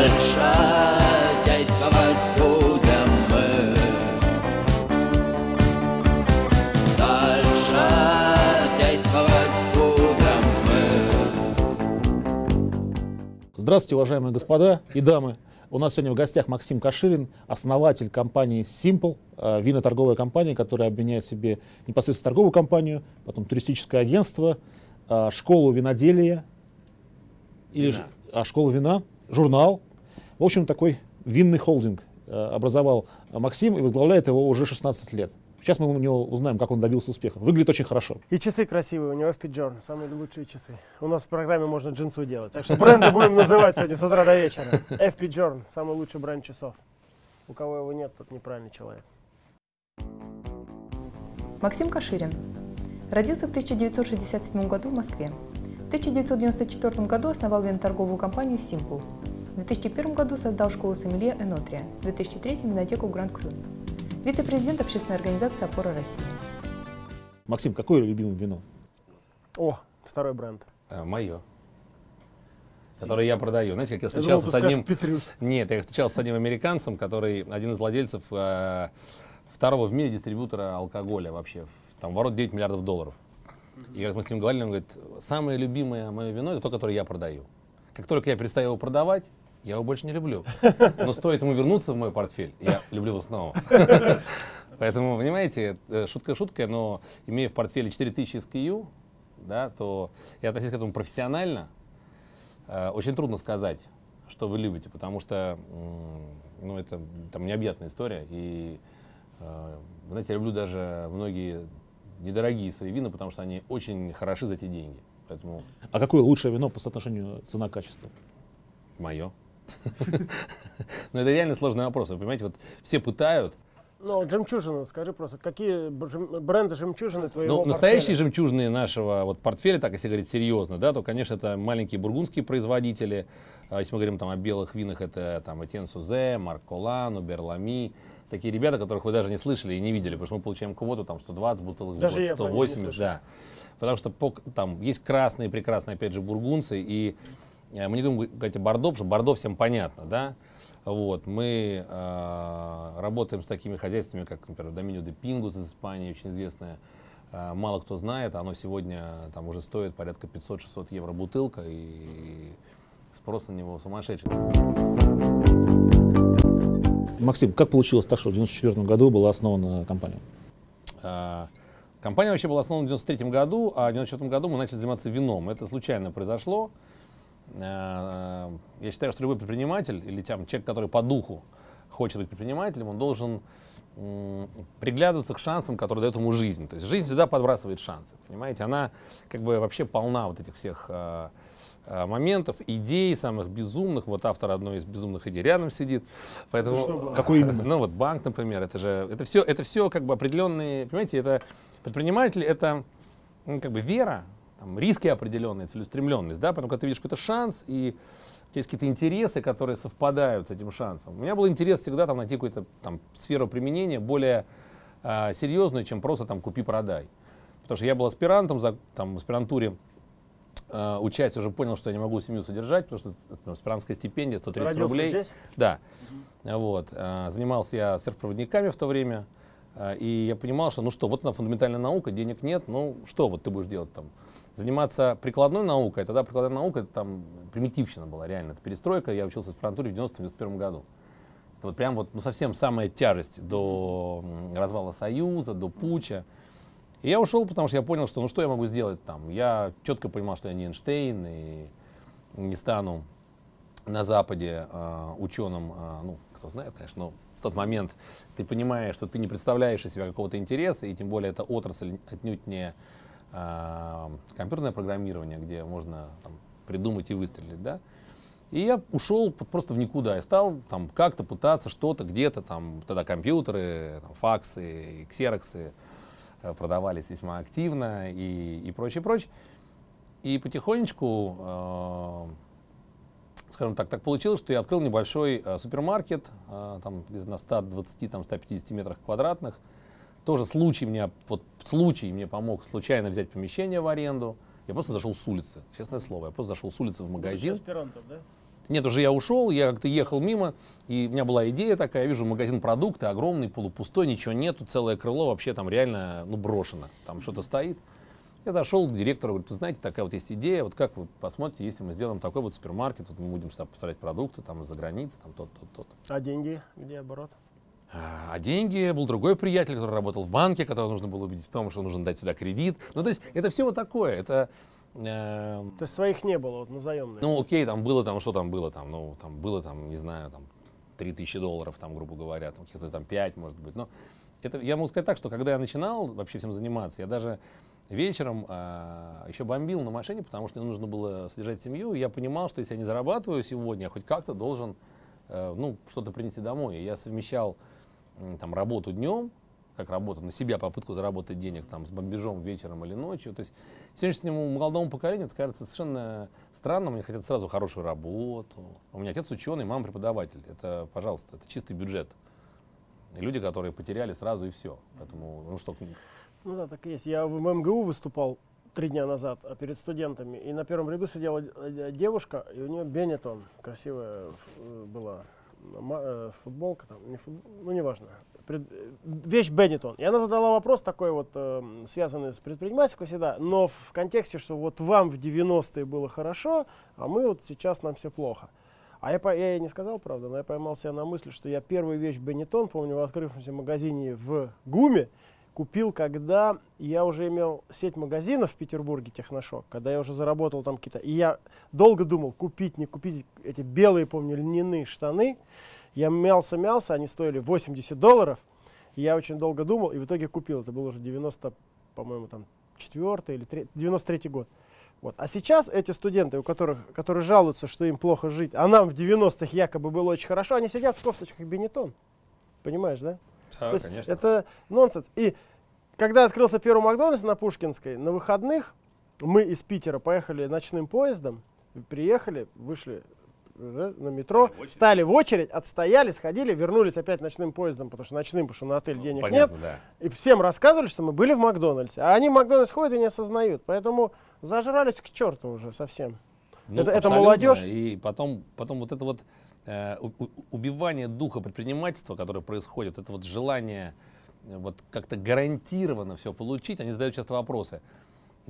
Дальше действовать будем мы. Дальше действовать будем мы. Здравствуйте, уважаемые господа и дамы. У нас сегодня в гостях Максим Каширин, основатель компании Simple, э, виноторговая компания, которая объединяет в себе непосредственно торговую компанию, потом туристическое агентство, э, школу виноделия, или ж- а, школу вина, журнал. В общем, такой винный холдинг э, образовал Максим и возглавляет его уже 16 лет. Сейчас мы у него узнаем, как он добился успеха. Выглядит очень хорошо. И часы красивые, у него FP Journe, самые лучшие часы. У нас в программе можно джинсу делать. Так что бренды будем называть сегодня с утра до вечера. FP Journe, самый лучший бренд часов. У кого его нет, тот неправильный человек. Максим Каширин. Родился в 1967 году в Москве. В 1994 году основал виноторговую компанию Simple. В 2001 году создал школу сомелье Энотрия, в 2003 винотеку Гранд Крю. Вице-президент общественной организации «Опора России». Максим, какое любимое вино? О, второй бренд. Мое. Которое я продаю. Знаете, как я Я думал, встречался ты с одним... Петрюс. Нет, я встречался с одним американцем, который один из владельцев э, второго в мире дистрибьютора алкоголя вообще. В- Там ворот 9 миллиардов долларов. И как мы с ним говорили, он говорит, самое любимое мое вино это то, которое я продаю. Как только я перестаю его продавать, я его больше не люблю. Но стоит ему вернуться в мой портфель, я люблю его снова. Поэтому, понимаете, э, шутка шуткой, но имея в портфеле 4000 SKU, да, то я относюсь к этому профессионально. Э, Очень трудно сказать, что вы любите, потому что ну, это там необъятная история. И, э, знаете, я люблю даже многие недорогие свои вина, потому что они очень хороши за те деньги. Поэтому А какое лучшее вино по соотношению цена-качество? мое. Но это реально сложный вопрос. Вы понимаете, вот все пытают, Ну, жемчужина, скажи просто, какие бренды жемчужины твоего Ну, настоящие портфеля? жемчужные нашего вот портфеля, так если говорить серьезно, да, то, конечно, это маленькие бургундские производители. А Если мы говорим там о белых винах, это там Этьен Сузе, Марк Колан, Берлами. Такие ребята, которых вы даже не слышали и не видели, потому что мы получаем квоту там 120 бутылок в Даже год, я про них не 180, слышал. да. Потому что по- там есть красные, прекрасные, опять же, бургунцы, и мы не будем говорить о Бордо, потому что Бордо всем понятно, да. Вот, мы э, работаем с такими хозяйствами, как, например, Доминио де Пингус из Испании, очень известное. Э, мало кто знает, оно сегодня там уже стоит порядка 500-600 евро бутылка, и спрос на него сумасшедший. Максим, как получилось так, что в 1994 году была основана компания? А, Компания вообще была основана в 93 году, а в 94 году мы начали заниматься вином. Это случайно произошло. А, Я считаю, что любой предприниматель или там, человек, который по духу хочет быть предпринимателем, он должен приглядываться к шансам, которые дает ему жизнь. То есть жизнь всегда подбрасывает шансы, понимаете? Она как бы вообще полна вот этих всех а, а, моментов, идей самых безумных. Вот автор одной из безумных идей рядом сидит. Поэтому, Какой именно? ну вот банк, например, это же, это все, это все как бы определенные, понимаете, это предприниматель, это ну, как бы вера, там, риски определенные, целеустремленность, да, потому что ты видишь какой-то шанс и у тебя есть какие-то интересы, которые совпадают с этим шансом. У меня был интерес всегда там найти какую-то там сферу применения более а, серьезную, чем просто там купи-продай. Потому что я был аспирантом, за, там, в аспирантуре э, учась, уже понял, что я не могу семью содержать, потому что ну, аспирантская стипендия 130 Родился рублей. здесь? Да. Вот. А, Занимался я серфпроводниками в то время. И я понимал, что ну что, вот она фундаментальная наука, денег нет, ну что вот ты будешь делать там? Заниматься прикладной наукой, тогда прикладная наука, это там примитивщина была реально, это перестройка, я учился в аспирантуре в 90-91 году. Это вот прям вот, ну совсем самая тяжесть до развала Союза, до путча. И я ушел, потому что я понял, что ну что я могу сделать там. Я четко понимал, что я не Эйнштейн и не стану на Западе э, ученым, э, ну, кто знает, конечно, но в тот момент ты понимаешь, что ты не представляешь из себя какого-то интереса, и тем более это отрасль отнюдь не компьютерное программирование, где можно там, придумать и выстрелить, да. И я ушел просто в никуда. Я стал там как-то пытаться что-то где-то, там тогда компьютеры, там, факсы, ксероксы э, продавались весьма активно и, и прочее, прочее. И потихонечку, э, скажем так, так получилось, что я открыл небольшой э, супермаркет, э, там где-то на 120, там, 150 метрах квадратных. Тоже случай мне, вот случай мне помог случайно взять помещение в аренду. Я просто зашел с улицы, честное слово. Я просто зашел с улицы в магазин. аспирантов, да? Нет, уже я ушел, я как-то ехал мимо, и у меня была идея такая, я вижу магазин продукты, огромный, полупустой, ничего нету, целое крыло вообще там реально, ну, брошено, там что-то стоит. Я зашел к директору, говорю, вы знаете, такая вот есть идея, вот как вы посмотрите, если мы сделаем такой вот супермаркет, вот мы будем сюда поставлять продукты, там, из-за границы, там, тот, тот, тот. А деньги? Где оборот? А деньги был другой приятель, который работал в банке, которого нужно было убедить в том, что нужно дать сюда кредит. Ну, то есть это все вот такое. Это, э, То есть своих не было, вот на заемные. ну, окей, там было, там, что там было, там, ну, там было, там, не знаю, там, 3000 долларов, там, грубо говоря, там, каких-то там 5, может быть. Но это, я могу сказать так, что когда я начинал вообще всем заниматься, я даже вечером а, еще бомбил на машине, потому что мне нужно было содержать семью, и я понимал, что если я не зарабатываю сегодня, я хоть как-то должен, э, ну, что-то принести домой. И я совмещал там работу днем, как работу на себя, попытку заработать денег там с бомбежом вечером или ночью. То есть сегодняшнему молодому поколению это кажется совершенно странным. Они хотят сразу хорошую работу. У меня отец ученый, мама преподаватель. Это, пожалуйста, это чистый бюджет. Люди, которые потеряли сразу и все. Поэтому, ну что, Ну да, так и есть. Я в МГУ выступал три дня назад а перед студентами, и на первом ряду сидела э, девушка, и у нее Бенетон, красивая э, была футболка, там, не фут- ну неважно, Пред- э, вещь Бенетон. И она задала вопрос такой вот, э, связанный с предпринимательством всегда, но в контексте, что вот вам в 90-е было хорошо, а мы вот сейчас нам все плохо. А я, я ей не сказал, правда, но я поймал себя на мысли, что я первую вещь Бенетон, помню, в открывшемся магазине в ГУМе, купил, когда я уже имел сеть магазинов в Петербурге, Техношок, когда я уже заработал там какие-то... И я долго думал, купить, не купить эти белые, помню, льняные штаны. Я мялся-мялся, они стоили 80 долларов. И я очень долго думал, и в итоге купил. Это был уже 90, по-моему, там, 4 или 3, 93 год. Вот. А сейчас эти студенты, у которых, которые жалуются, что им плохо жить, а нам в 90-х якобы было очень хорошо, они сидят в кофточках Бенетон. Понимаешь, да? Да, То есть конечно. это нонсенс. И когда открылся первый Макдональдс на Пушкинской, на выходных мы из Питера поехали ночным поездом, приехали, вышли э, на метро, стали в очередь, отстояли, сходили, вернулись опять ночным поездом, потому что ночным, потому что на отель денег нет. Понятно, да. И всем рассказывали, что мы были в Макдональдсе. А они в Макдональдс ходят и не осознают. Поэтому зажрались к черту уже совсем. Ну, Это- это молодежь? И потом, потом вот это вот убивание духа предпринимательства, которое происходит, это вот желание э, вот как-то гарантированно все получить, они задают часто вопросы.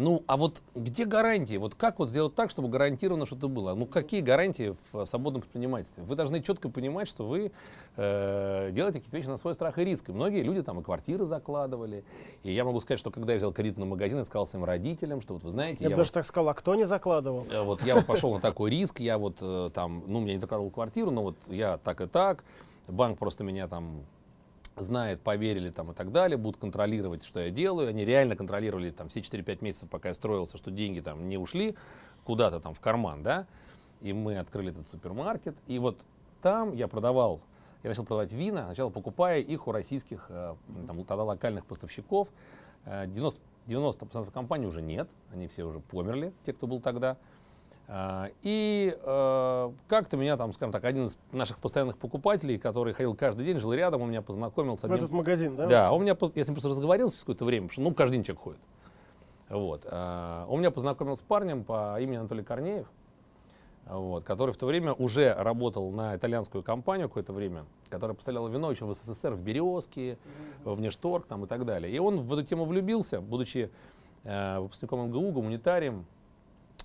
Ну, а вот где гарантии? Вот как вот сделать так, чтобы гарантированно что-то было? Ну, какие гарантии в свободном предпринимательстве? Вы должны четко понимать, что вы э, делаете какие-то вещи на свой страх и риск. И многие люди там и квартиры закладывали. И я могу сказать, что когда я взял кредит на магазин, я сказал своим родителям, что вот вы знаете, Я бы я даже вот- так сказал, а кто не закладывал? Э, Вот я вот пошел на такой риск, я вот э, там, ну, меня не закладывал квартиру, но вот я так и так, банк просто меня там знает, поверили там и так далее, будут контролировать, что я делаю. Они реально контролировали там все 4-5 месяцев, пока я строился, что деньги там не ушли куда-то там в карман, да. И мы открыли этот супермаркет. И вот там я продавал, я начал продавать вина, сначала покупая их у российских, э, там, тогда локальных поставщиков. Э, 90, 90% компаний уже нет, они все уже померли, те, кто был тогда. А, И э, как-то меня там, скажем так, один из наших постоянных покупателей, который ходил каждый день, жил рядом, он меня познакомил с В одним... этот магазин, да? Да, он меня, я с ним просто разговорился через какое-то время, потому что, ну, каждый день человек ходит. Вот. а, Он меня познакомил с парнем по имени Анатолий Корнеев, вот, который в то время уже работал на итальянскую компанию какое-то время, которая поставляла вино еще в СССР, в Березке, в Внешторг там, и так далее. И он в эту тему влюбился, будучи э, выпускником МГУ, гуманитарием.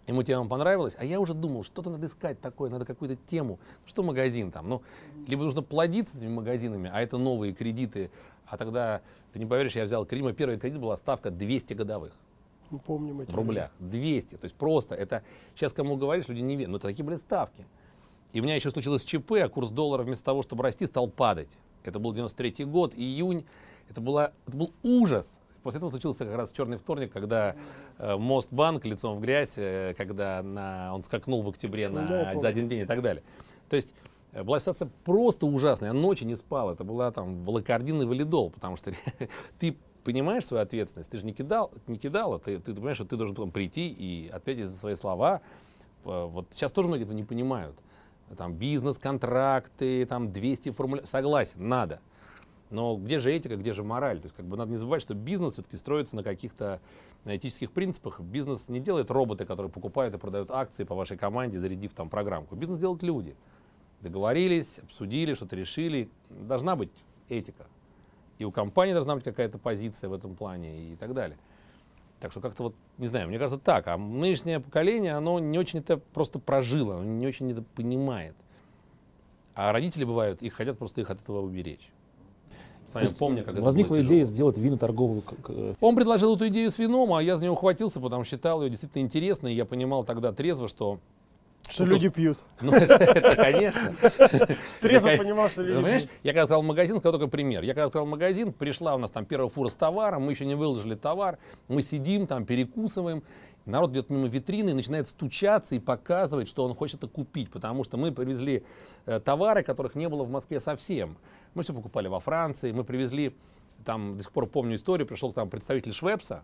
Ему тема понравилась, а я уже думал, что-то надо искать такое, надо какую-то тему. Что магазин там? Ну, либо нужно плодиться этими магазинами, а это новые кредиты. А тогда, ты не поверишь, я взял кредит, мой первый кредит была ставка 200 годовых Мы помним эти. в рублях. 200. То есть просто это, сейчас кому говоришь, люди не верят. Но это такие были ставки. И у меня еще случилось ЧП, а курс доллара вместо того, чтобы расти, стал падать. Это был 93 год, июнь. Это, была, это был ужас. После этого случился как раз черный вторник, когда э, Мостбанк лицом в грязь, э, когда на, он скакнул в октябре на, Да, за один день и так далее. То есть э, была ситуация просто ужасная. Я ночи не спал. Это была там волокордин и валидол, потому что ты понимаешь свою ответственность, ты же не кидал, не кидала, ты, ты понимаешь, что ты должен потом прийти и ответить за свои слова. Вот сейчас тоже многие этого не понимают. Там бизнес-контракты, там 200 формуляров. Согласен, надо. Но где же этика, где же мораль? То есть как бы надо не забывать, что бизнес все-таки строится на каких-то этических принципах. Бизнес не делает роботы, которые покупают и продают акции по вашей команде, зарядив там программку. Бизнес делают люди. Договорились, обсудили, что-то решили. Должна быть этика. И у компании должна быть какая-то позиция в этом плане и так далее. Так что как-то вот, не знаю, мне кажется так. А нынешнее поколение, оно не очень это просто прожило, оно не очень это понимает. А родители бывают, их хотят просто их от этого уберечь. Сами помню, как это Возникла идея сделать виноторговую к- Он предложил эту идею с вином, а я за нее ухватился, потому что считал ее действительно интересной. И я понимал тогда трезво, что... Что Ну, люди пьют. Ну, это, это, конечно. Трезво понимал, что люди Понимаешь, пьют. я когда открыл магазин, скажу только пример. Я когда открыл магазин, пришла у нас там первая фура с товаром, мы еще не выложили товар, мы сидим там, перекусываем, народ идет мимо витрины и начинает стучаться и показывать, что он хочет это купить, потому что мы привезли э, товары, которых не было в Москве совсем. Мы все покупали во Франции, мы привезли, там до сих пор помню историю, пришел к нам представитель Швепса,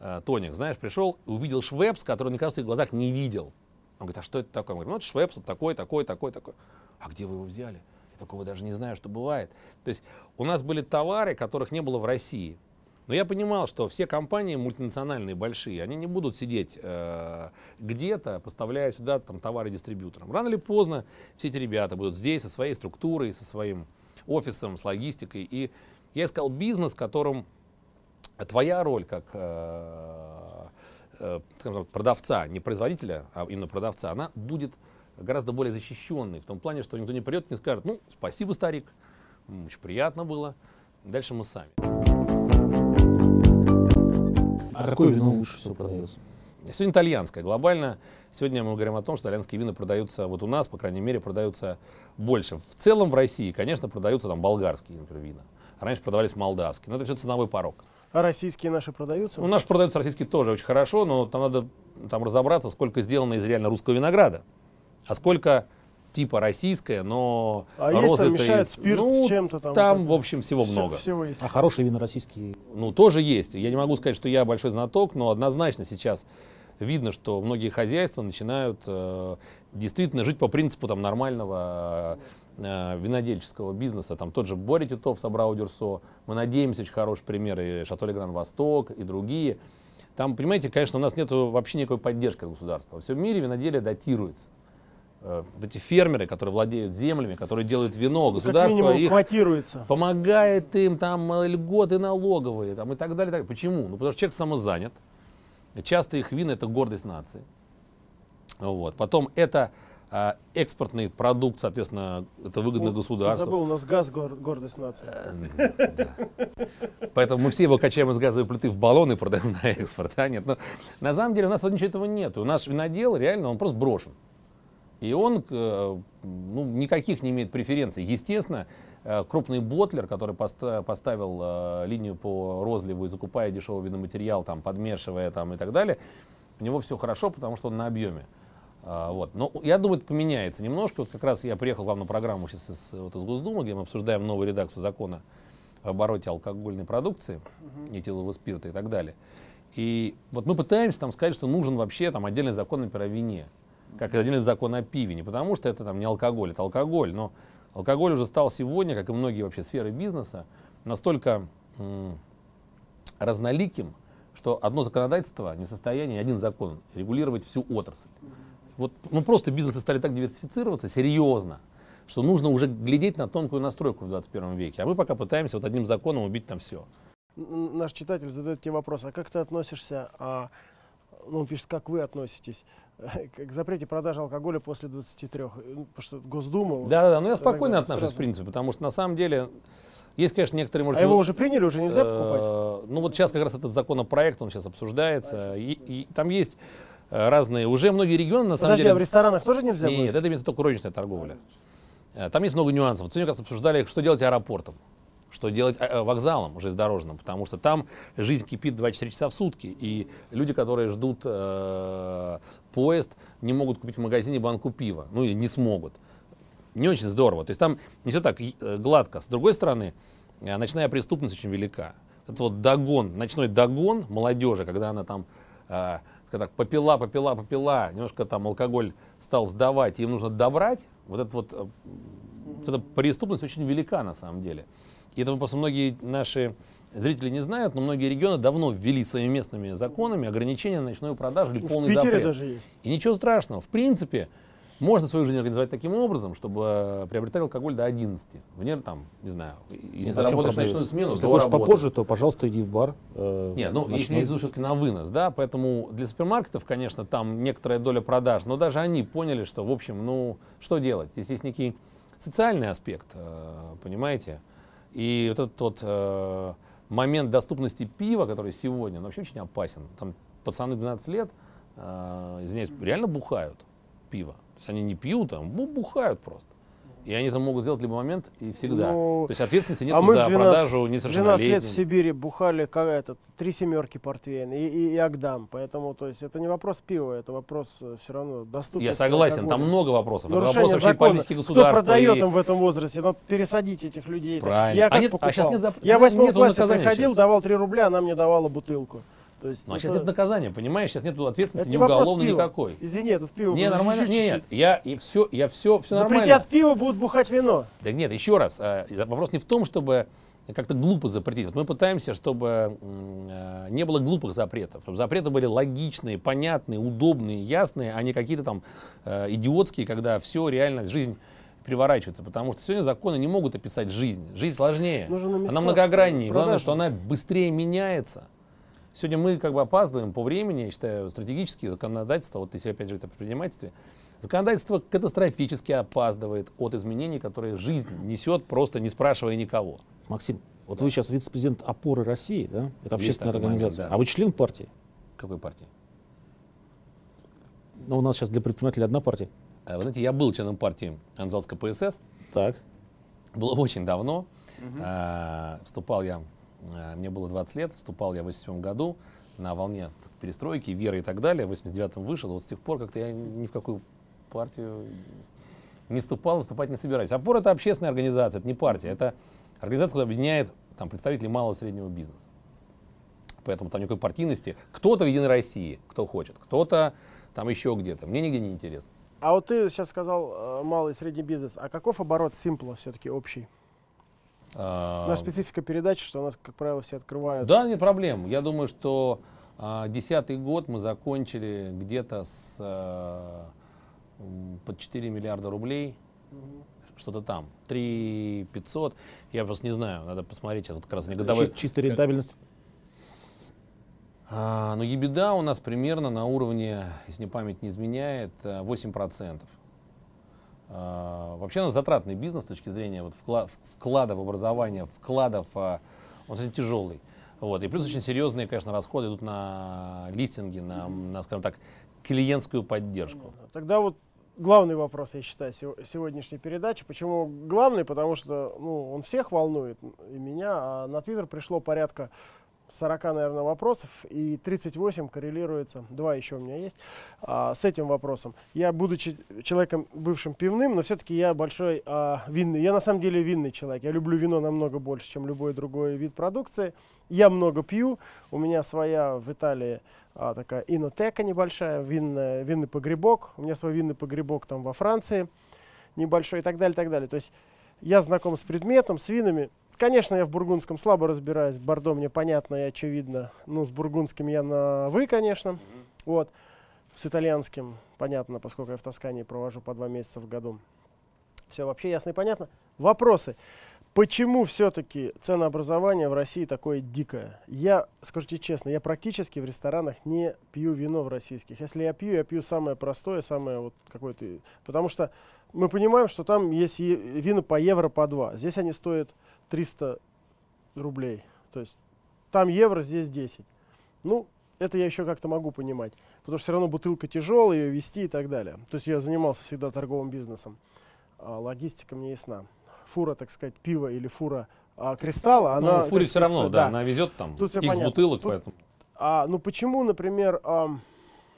э, Тоник, знаешь, пришел и увидел Швепс, который никогда в своих глазах не видел. Он говорит, а что это такое? Мы говорим, ну это Швепс, вот такой, такой, такой, такой. А где вы его взяли? Я такого даже не знаю, что бывает. То есть у нас были товары, которых не было в России. Но я понимал, что все компании мультинациональные, большие, они не будут сидеть э, где-то, поставляя сюда там, товары дистрибьюторам. Рано или поздно все эти ребята будут здесь со своей структурой, со своим офисом, с логистикой. И я искал бизнес, в котором твоя роль как э, э, продавца, не производителя, а именно продавца, она будет гораздо более защищенной. В том плане, что никто не придет и не скажет, ну, спасибо, старик, очень приятно было. Дальше мы сами. А какое вино лучше всего продается? Сегодня итальянское. Глобально сегодня мы говорим о том, что итальянские вина продаются, вот у нас, по крайней мере, продаются больше. В целом в России, конечно, продаются там болгарские, например, вина. Раньше продавались молдавские. Но это все ценовой порог. А российские наши продаются? Ну, наши продаются российские тоже очень хорошо, но там надо там разобраться, сколько сделано из реально русского винограда, а сколько типа российское, но А есть там мешают из- спирт ну, с чем-то там? Там, вот в общем, всего Всё- много. Всего есть. А хорошие вина российские? Ну, тоже есть. Я не могу сказать, что я большой знаток, но однозначно сейчас видно, что многие хозяйства начинают э, действительно жить по принципу там, нормального э, винодельческого бизнеса. Там тот же Боря Титов, Собрау Дюрсо. Мы надеемся, очень хороший пример, и Шато Легран Восток, и другие. Там, понимаете, конечно, у нас нет вообще никакой поддержки от государства. Во всем мире виноделие датируется. Э, Вот эти фермеры, которые владеют землями, которые делают вино, Ну, государство минимум их квотируется. помогает им там льготы налоговые там, и так далее, так далее. Почему? Ну, потому что человек самозанят. Часто их вина это гордость нации. Вот. Потом это а, экспортный продукт, соответственно, это выгодно Ну, Ты государству. забыл, у нас газ гор- гордость нации. Э. Поэтому мы все его качаем из газовой плиты в баллоны и продаем на экспорт. А нет, но на самом деле у нас ничего этого нет. У нас винодел реально, он просто брошен. И он э, ну, никаких не имеет преференций. Естественно, крупный ботлер, который поста- поставил э, линию по розливу и закупая дешевый виноматериал, там, подмешивая там, и так далее, у него все хорошо, потому что он на объеме. А, вот. Но я думаю, это поменяется немножко. Вот как раз я приехал вам на программу сейчас из, вот из Госдумы, где мы обсуждаем новую редакцию закона об обороте алкогольной продукции, этилового спирта и так далее. И вот мы пытаемся там сказать, что нужен вообще там отдельный закон, например, о вине, как отдельный закон о пиве, не потому что это там не алкоголь, это алкоголь, но алкоголь уже стал сегодня, как и многие вообще сферы бизнеса, настолько разноликим, что одно законодательство не в состоянии, один закон регулировать всю отрасль. Вот, ну просто бизнесы стали так диверсифицироваться серьезно, что нужно уже глядеть на тонкую настройку в 21 веке. А мы пока пытаемся вот одним законом убить там все. Наш читатель задает тебе вопрос, а как ты относишься, а, ну, он пишет, как вы относитесь к запрете продажи алкоголя после 23, ну, потому что Госдума... вот, Да, да, да. Ну я спокойно отношусь, сразу. в принципе, потому что на самом деле есть, конечно, некоторые, может А его ну, уже приняли, уже нельзя покупать? э, Ну вот сейчас как раз этот законопроект, он сейчас обсуждается, и, и там есть э, разные, уже многие регионы на самом Подожди, а в деле... ресторанах тоже нельзя Нет, будет? это имеется только розничная торговля. Э, Там есть много нюансов. Вот сегодня как раз обсуждали, что делать аэропортом, что делать э, э, вокзалом железнодорожным, потому что там жизнь кипит 24 часа в сутки, и люди, которые ждут э, поезд, не могут купить в магазине банку пива, ну или не смогут. Не очень здорово. То есть там не все так э, гладко. С другой стороны, ночная преступность очень велика. Это вот догон, ночной догон молодежи, когда она там э, так попила, попила, попила, немножко там алкоголь стал сдавать, им нужно добрать, вот это вот, вот эта преступность очень велика на самом деле. И это просто многие наши зрители не знают, но многие регионы давно ввели своими местными законами ограничения на ночную продажу или В полный Питере запрет. даже есть. И ничего страшного. В принципе, можно свою жизнь организовать таким образом, чтобы э, приобретать алкоголь до 11. Вне, там, не знаю, если Нет, ты а работаешь проблема? ночную смену, Если хочешь работы. попозже, то, пожалуйста, иди в бар. э, Нет, ну, если ночной. не все-таки на вынос, да, поэтому для супермаркетов, конечно, там некоторая доля продаж, но даже они поняли, что, в общем, ну, что делать? Здесь есть некий социальный аспект, э, понимаете? И вот этот вот э, момент доступности пива, который сегодня, он вообще очень опасен. Там пацаны 12 лет, э, извиняюсь, реально бухают пиво. То есть они не пьют, а бу- бухают просто. И они это могут сделать в любой момент и всегда. Ну, То есть ответственности нет а мы за в 12, продажу 12 лет в несовершеннолетним. Сибири бухали как этот, три семерки портвейн и, и, и Агдам. Поэтому, то есть, это не вопрос пива, это вопрос все равно доступности. Я согласен, там алкоголя. много вопросов. Это Нарушение вопрос вообще закона. политики Кто государства. продает и- им в этом возрасте? Надо пересадить этих людей. Правильно. Я А как нет- а покупал? щас нет зап- Я в нет- восьмом нету классе наказания приходил, щас. давал 3 рубля, она мне давала бутылку. То есть, Ну, а это- сейчас нет наказания, понимаешь? Сейчас нет ответственности это ни уголовной, пива. никакой. Извини, в пиво. Не, было нормально. чуть-чуть. Нет, я и все, я все, все нормально. Запретят пиво, будут бухать вино. Да нет, еще раз, э, вопрос не в том, чтобы как-то глупо запретить. Вот мы пытаемся, чтобы э, не было глупых запретов, чтобы запреты были логичные, понятные, удобные, ясные, а не какие-то там э, идиотские, когда все реально, жизнь переворачивается. Потому что сегодня законы не могут описать жизнь. Жизнь сложнее. Она многограннее. Главное, что она быстрее меняется. Сегодня мы как бы опаздываем по времени, я считаю, стратегические законодательства, вот если опять же это о предпринимательстве, законодательство катастрофически опаздывает от изменений, которые жизнь несет, просто не спрашивая никого. Максим, вот вы сейчас вице-президент опоры России, да? Это общественная момент, организация. да. А вы член партии? Какой партии? Ну, у нас сейчас для предпринимателей одна партия. А, Вы знаете, я был членом партии Анзалс КПСС, Так. было очень давно. А, Вступал я, мне было 20 лет, вступал я в 87 году на волне перестройки, веры и так далее. В 89-м вышел, вот с тех пор как-то я ни в какую партию не вступал, выступать не собираюсь. Опора это общественная организация, это не партия, это организация, которая объединяет там, представителей малого и среднего бизнеса. Поэтому там никакой партийности. Кто-то в Единой России, кто хочет, кто-то там еще где-то. Мне нигде не интересно. А вот ты сейчас сказал э, малый и средний бизнес. А каков оборот Симпла все-таки общий? А, Наша специфика передачи, что у нас, как правило, все открывают. Да, нет проблем. Я думаю, что а, десятый год мы закончили где-то с а, под 4 миллиарда рублей. Что-то там. 3 500. Я просто не знаю, надо посмотреть. Сейчас вот как раз не годовой. Чи- чистая рентабельность. А, ну, ебеда у нас примерно на уровне, если мне память не изменяет, а, 8%. А, вообще нас затратный бизнес с точки зрения вот вкла- в- вклада в образование, вкладов, а, он очень тяжелый. Вот. И плюс очень серьезные, конечно, расходы идут на листинги, на, на, скажем так, клиентскую поддержку. Тогда вот главный вопрос, я считаю, сего- сегодняшней передачи. Почему главный? Потому что ну, он всех волнует, и меня. А на Твиттер пришло порядка 40, наверное, вопросов, и 38 коррелируется, два еще у меня есть, а, с этим вопросом. Я, будучи человеком бывшим пивным, но все-таки я большой а, винный. Я на самом деле винный человек. Я люблю вино намного больше, чем любой другой вид продукции. Я много пью. У меня своя в Италии а, такая инотека небольшая, винная, винный погребок. У меня свой винный погребок там во Франции небольшой и так далее, и так далее. То есть я знаком с предметом, с винами. Конечно, я в бургундском слабо разбираюсь. Бордо мне понятно и очевидно. Ну, с бургундским я на «вы», конечно. Вот. С итальянским понятно, поскольку я в Тоскане провожу по два месяца в году. Все вообще ясно и понятно. Вопросы. Почему все-таки ценообразование в России такое дикое? Я, скажите честно, я практически в ресторанах не пью вино в российских. Если я пью, я пью самое простое, самое вот какое-то... Потому что мы понимаем, что там есть вина по евро по два. Здесь они стоят 300 рублей. То есть там евро, здесь 10. Ну, это я еще как-то могу понимать. Потому что все равно бутылка тяжелая, ее вести и так далее. То есть я занимался всегда торговым бизнесом. А логистика мне ясна. Фура, так сказать, пива или фура а, кристалла, она... ну, фуре как все равно, сказать, да, она везет там Тут X понятно. бутылок, Тут- поэтому. А, ну почему, например,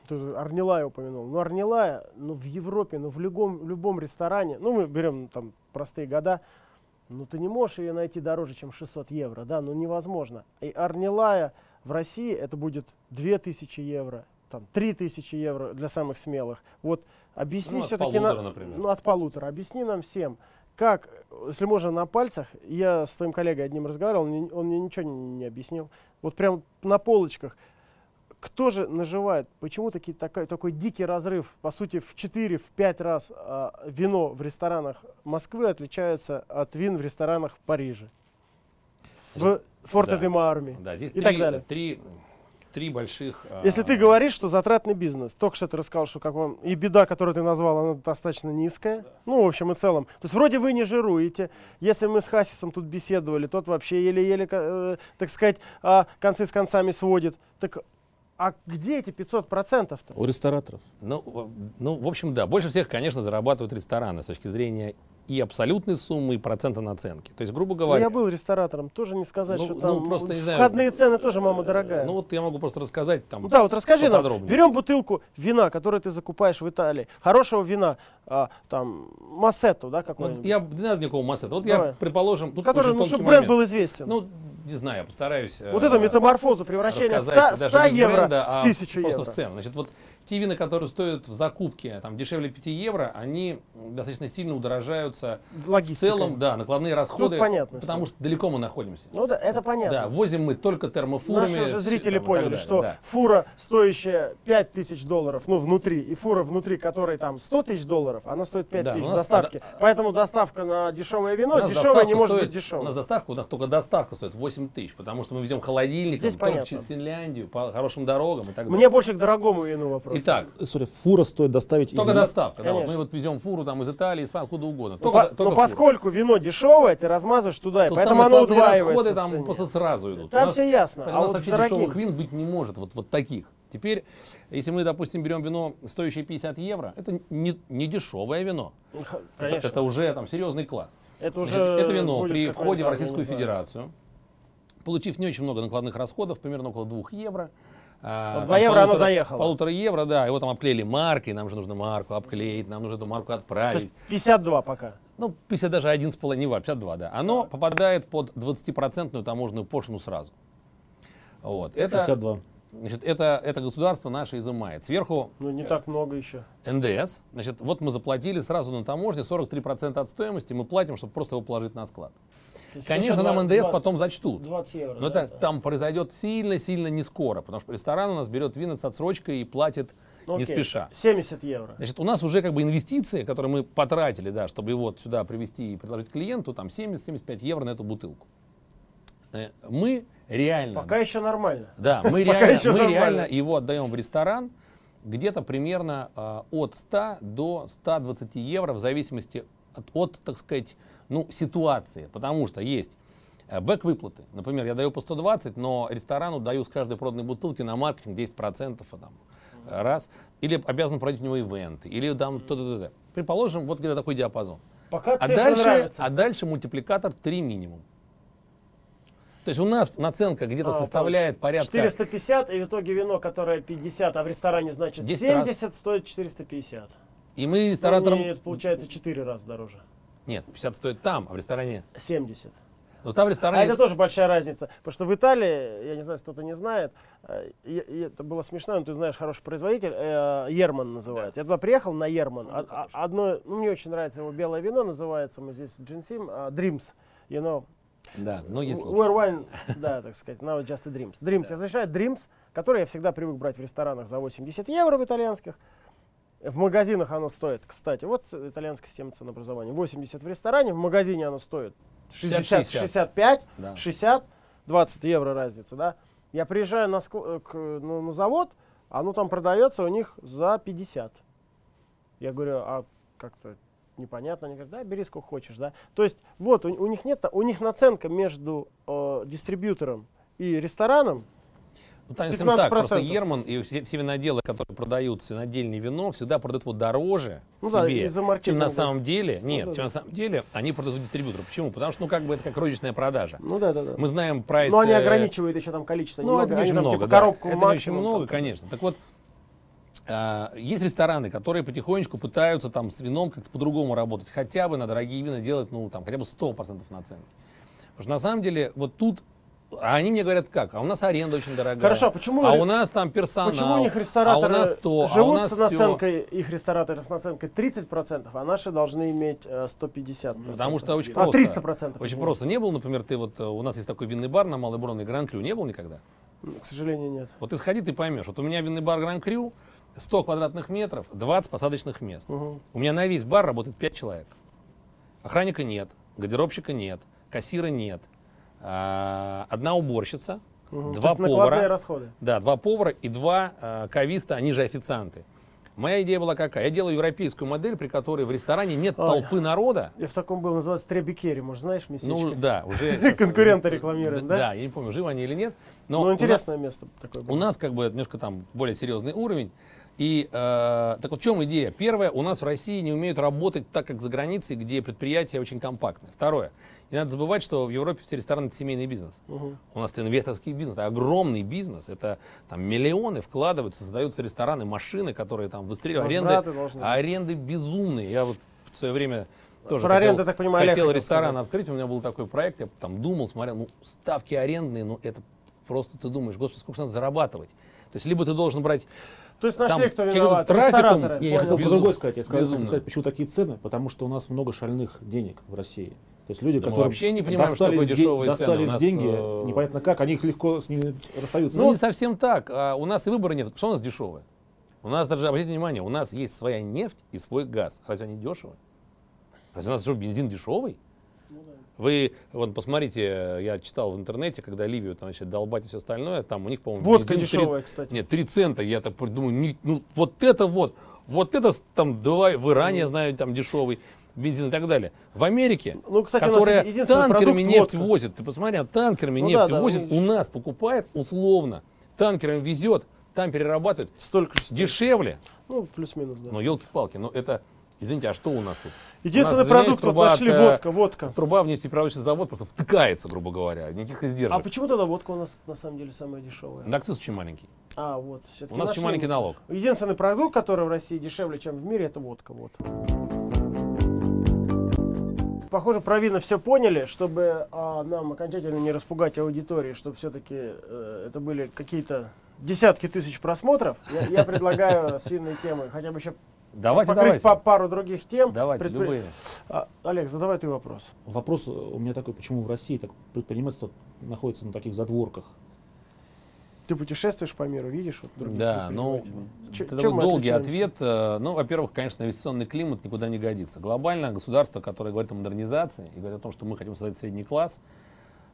же Арнилая упомянул. Ну, Арнилая, ну, в Европе, ну, в любом, в любом ресторане, ну, мы берем там простые года, ну, ты не можешь ее найти дороже, чем 600 евро, да, ну, невозможно. И Арнилая в России это будет 2000 евро, там, 3000 евро для самых смелых. Вот объясни Ну, все-таки... полутора, например. Ну, от полутора. Объясни нам всем, как если можно на пальцах, я с твоим коллегой одним разговаривал, он, мне- он мне ничего не, не объяснил. Вот прям на полочках. Кто же наживает? Почему таки, такой, такой дикий разрыв? По сути, в 4-5 раз а, вино в ресторанах Москвы отличается от вин в ресторанах в Париже. В Форте Да. де. Да, здесь и три, так далее. три, три больших... а, Если ты говоришь, что затратный бизнес, только что ты рассказал, что как он, и беда, которую ты назвал, она достаточно низкая, ну, в общем и целом. То есть вроде вы не жируете. Если мы с Хасисом тут беседовали, тот вообще еле-еле, э, так сказать, а, концы с концами сводит. Так а где эти 500 процентов-то? У рестораторов. Ну, ну, в общем, да. Больше всех, конечно, зарабатывают рестораны с точки зрения и абсолютной суммы, и процента наценки. То есть, грубо говоря... Я был ресторатором, тоже не сказать, Ну, что ну, там просто не знаю. входные цены тоже, мама дорогая. Ну, вот я могу просто рассказать там... Ну да, вот расскажи нам. Берем бутылку вина, которую ты закупаешь в Италии, хорошего вина, а, там, Массетто, да, Вот какой-нибудь, я, не надо никакого массета. Вот Давай. я, предположим, тут который, ну, чтобы бренд момент. был известен. Ну, не знаю, постараюсь... Вот э, эту метаморфозу превращения 100, рассказать 100 даже без евро бренда, в а 1000 просто евро. в цену. Значит, вот те вина, которые стоят в закупке там, дешевле 5 евро, они достаточно сильно удорожаются. В Логистика. целом, да, накладные расходы, понятно потому что далеко мы находимся. Ну да, это понятно. Да, возим мы только термофурами. Наши уже зрители там, поняли, далее, что да. фура, стоящая 5000 долларов, ну, внутри, и фура внутри, которой там 100 тысяч долларов, она стоит 5 Да, тысяч доставки. надо- Поэтому доставка на дешевое вино, дешевое не может стоит- быть дешевым. У нас доставка, у нас только доставка стоит 8 тысяч, потому что мы везем холодильник только понятно. через Финляндию, по хорошим дорогам и так далее. Мне больше к дорогому вину вопрос. Итак, Смотри, фура стоит доставить из только доставка. да, вот Конечно. мы вот везем фуру там из Италии, из Франции, откуда угодно. Но, Только, по- только но поскольку вино дешевое, ты размазываешь туда, и То поэтому там оно удваивается расходы там просто сразу идут. Там У нас- все ясно. У А нас вот вообще дорогие- дешевых вин быть не может, вот, вот таких. Теперь, если мы, допустим, берем вино, стоящее 50 евро, это не, не дешевое вино. Х- Это, Конечно. это уже там серьезный класс. Это уже Значит, это вино при входе в Российскую. Федерацию, получив не очень много накладных расходов, примерно около 2 евро. А, два евро оно полутора- доехало. Полутора евро, да, его там обклеили маркой, нам же нужно марку обклеить, нам нужно эту марку То есть отправить. 52 пока. Ну, 50 даже один с половиной, не важно, 52, да. Оно попадает под 20-процентную таможенную пошлину сразу. Вот. Это, 62. значит, это, это государство наше изымает. Сверху Ну, не так много еще. НДС. Значит, вот мы заплатили сразу на таможне 43% от стоимости, мы платим, чтобы просто его положить на склад. Конечно, нам НДС потом зачтут. 20 евро. Но да, это да. там произойдет сильно-сильно не скоро, потому что ресторан у нас берет вина с отсрочкой и платит Ну, не окей, спеша. 70 евро. Значит, у нас уже как бы инвестиции, которые мы потратили, да, чтобы его вот сюда привезти и предложить клиенту, там 70-75 евро на эту бутылку. Э, Мы реально, Пока еще нормально. да, мы реально, мы нормально. реально его отдаем в ресторан где-то примерно а, от 100 до 120 евро в зависимости от, от, так сказать, ну, ситуации. Потому что есть э, бэк-выплаты. Например, я даю по 120, но ресторану даю с каждой проданной бутылки на маркетинг 10% а там, э, раз. Или обязан проводить у него ивенты. Или там то-то-то. Предположим, вот где-то такой диапазон. Пока А дальше, нравятся. а дальше мультипликатор 3 минимум. То есть у нас наценка где-то А, составляет порядка... 450, и в итоге вино, которое 50, а в ресторане значит 10 70, стоит 450. И мы Ну, рестораторам... не, это получается 4 раза дороже. Нет, 50 стоит там, а в ресторане... 70. Но там в А ресторане... это тоже большая разница. Потому что в Италии, я не знаю, кто-то не знает, э, и- и это было смешно, но ты знаешь, хороший производитель, э, Ерман называется. Я туда приехал на Ерман. А- а- Одно, ну, мне очень нравится его белое вино, называется, мы здесь Джинсим, а, Dreams. You know, Да, ну если... Where wine, да, так сказать, now just a dreams. Dreams, я означает Dreams, который я всегда привык брать в ресторанах за 80 евро в итальянских. В магазинах оно стоит, кстати, вот итальянская система ценообразования. 80 в ресторане, в магазине оно стоит 60, 60. 65, Да. 60, 20 евро разница, да. Я приезжаю на, ск- к- ну, на завод, оно там продается у них за 50. Я говорю, а как-то непонятно никогда, бери сколько хочешь, да. То есть вот у, у них нет, у них наценка между э, дистрибьютором и рестораном. Ну, там совсем так, просто 15%. Ерман и все, все виноделы, которые продают винодельное вино, всегда продают его дороже Ну да, тебе, из-за чем маркетинга. на самом деле. Нет, да, чем да. на самом деле они продают дистрибьютору. Почему? Потому что, ну, как бы это как розничная продажа. Ну да, да, да. Мы знаем прайс... Но они э, ограничивают еще там количество. Ну, немного. это не они очень там много, типа да. коробку Это не очень много, там, конечно. Так вот, а, есть рестораны, которые потихонечку пытаются там с вином как-то по-другому работать. Хотя бы на дорогие вина делать, ну, там, хотя бы 100% наценки. Потому что на самом деле вот тут а они мне говорят, как? А у нас аренда очень дорогая. Хорошо, а почему А у нас там персонал. Почему у них а рестораторы у нас то, а у живут нас с наценкой, их рестораторы с наценкой 30%, а наши должны иметь э, 150%? Потому что очень а, просто. 300%. Очень просто. Не был, например, ты вот, э, у нас есть такой винный бар на Малой Бронной Гран Крю, не был никогда? К сожалению, нет. Вот ты сходи, ты поймешь. Вот у меня винный бар Гран Крю, 100 квадратных метров, 20 посадочных мест. Мгм. У меня на весь бар работает 5 человек. Охранника нет, гардеробщика нет, кассира нет, а, одна уборщица. То два повара, расходы. да, два повара и два э, кависта, они же официанты. Моя идея была какая? Я делаю европейскую модель, при которой в ресторане нет Ой. толпы народа. Я в таком был, называется Треби Керри, может, знаешь, местечко? Ну да, уже Конкурента рекламируем, да? Да, я не помню, живы они или нет. Но Ну, у нас- интересное место такое было. У нас как бы немножко там более серьезный уровень. И э, так вот в чем идея? Первое, у нас в России не умеют работать так, как за границей, где предприятия очень компактные. Второе, не надо забывать, что в Европе все рестораны это семейный бизнес. Мгм. У нас это инвесторский бизнес, это огромный бизнес, это там миллионы вкладываются, создаются рестораны, машины, которые там выстреливают. Аренды, должны аренды безумные. Я вот в свое время тоже Про хотел, аренду, так понимаю, хотел ресторан сказать. открыть, у меня был такой проект, я там думал, смотрел, ну ставки арендные, ну это просто ты думаешь, господи, сколько надо зарабатывать. То есть либо ты должен брать То есть нашли, там кто виноват, трафиком-. Не, я хотел понял. по другой сказать. Я сказал- хотел сказать, почему такие цены, потому что у нас много шальных денег в России. То есть люди, Да которые вообще не понимаем, что достались, такое де- дешевые цены. достались У нас, деньги, э, непонятно как, они их легко с ними расстаются. Ну, не совсем так. А, у нас и выбора нет. Что у нас дешевое? У нас даже, обратите внимание, у нас есть своя нефть и свой газ. Разве они дешевые? Разве у нас что, бензин дешевый? Вы, вот посмотрите, я читал в интернете, когда Ливию там начали долбать и все остальное, там у них, по-моему, Водка три- дешевая, кстати. Нет, 3 цента, я так думаю, не- ну вот это вот, вот это там, давай, в Иране, я знаю, там дешевый бензин и так далее. В Америке, Ну, кстати, которая танкерами нефть водка. возит, ты посмотри, а танкерами Ну нефть да, да, возит, ну, у нас покупает условно, танкерами везет, там перерабатывает, Столько же. дешевле. Ну, плюс-минус, да. Но елки-палки, ну это, извините, а что у нас тут? Единственный нас, продукт, вот нашли от, э, водка, водка. Труба в нефтеперерабатывающий завод просто втыкается, грубо говоря, никаких издержек. А почему тогда водка у нас на самом деле самая дешевая? Да, акциз очень маленький. А, вот. У нас очень маленький налог. Единственный продукт, который в России дешевле, чем в мире, это водка. Вот. Похоже, про вина все поняли, чтобы а, нам окончательно не распугать аудиторию, чтобы все-таки это были какие-то десятки тысяч просмотров. Я, я предлагаю с винной темы хотя бы еще Давайте, покрыть давайте. по пару других тем. Давайте, Предпри- любые. А, Олег, задавай ты вопрос. Вопрос у меня такой, почему в России так предпринимательство находится на таких задворках? Ты путешествуешь по миру, видишь вот других Да, ну? Чё- это такой долгий отличаемся? ответ. Э, Ну, во-первых, конечно, инвестиционный климат никуда не годится. Глобально государство, которое говорит о модернизации и говорит о том, что мы хотим создать средний класс,